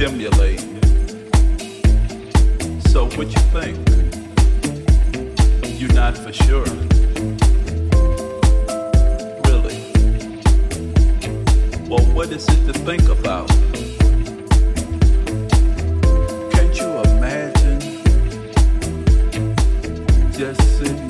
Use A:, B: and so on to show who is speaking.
A: stimulate. So what you think? You're not for sure. Really? Well, what is it to think about? Can't you imagine just sitting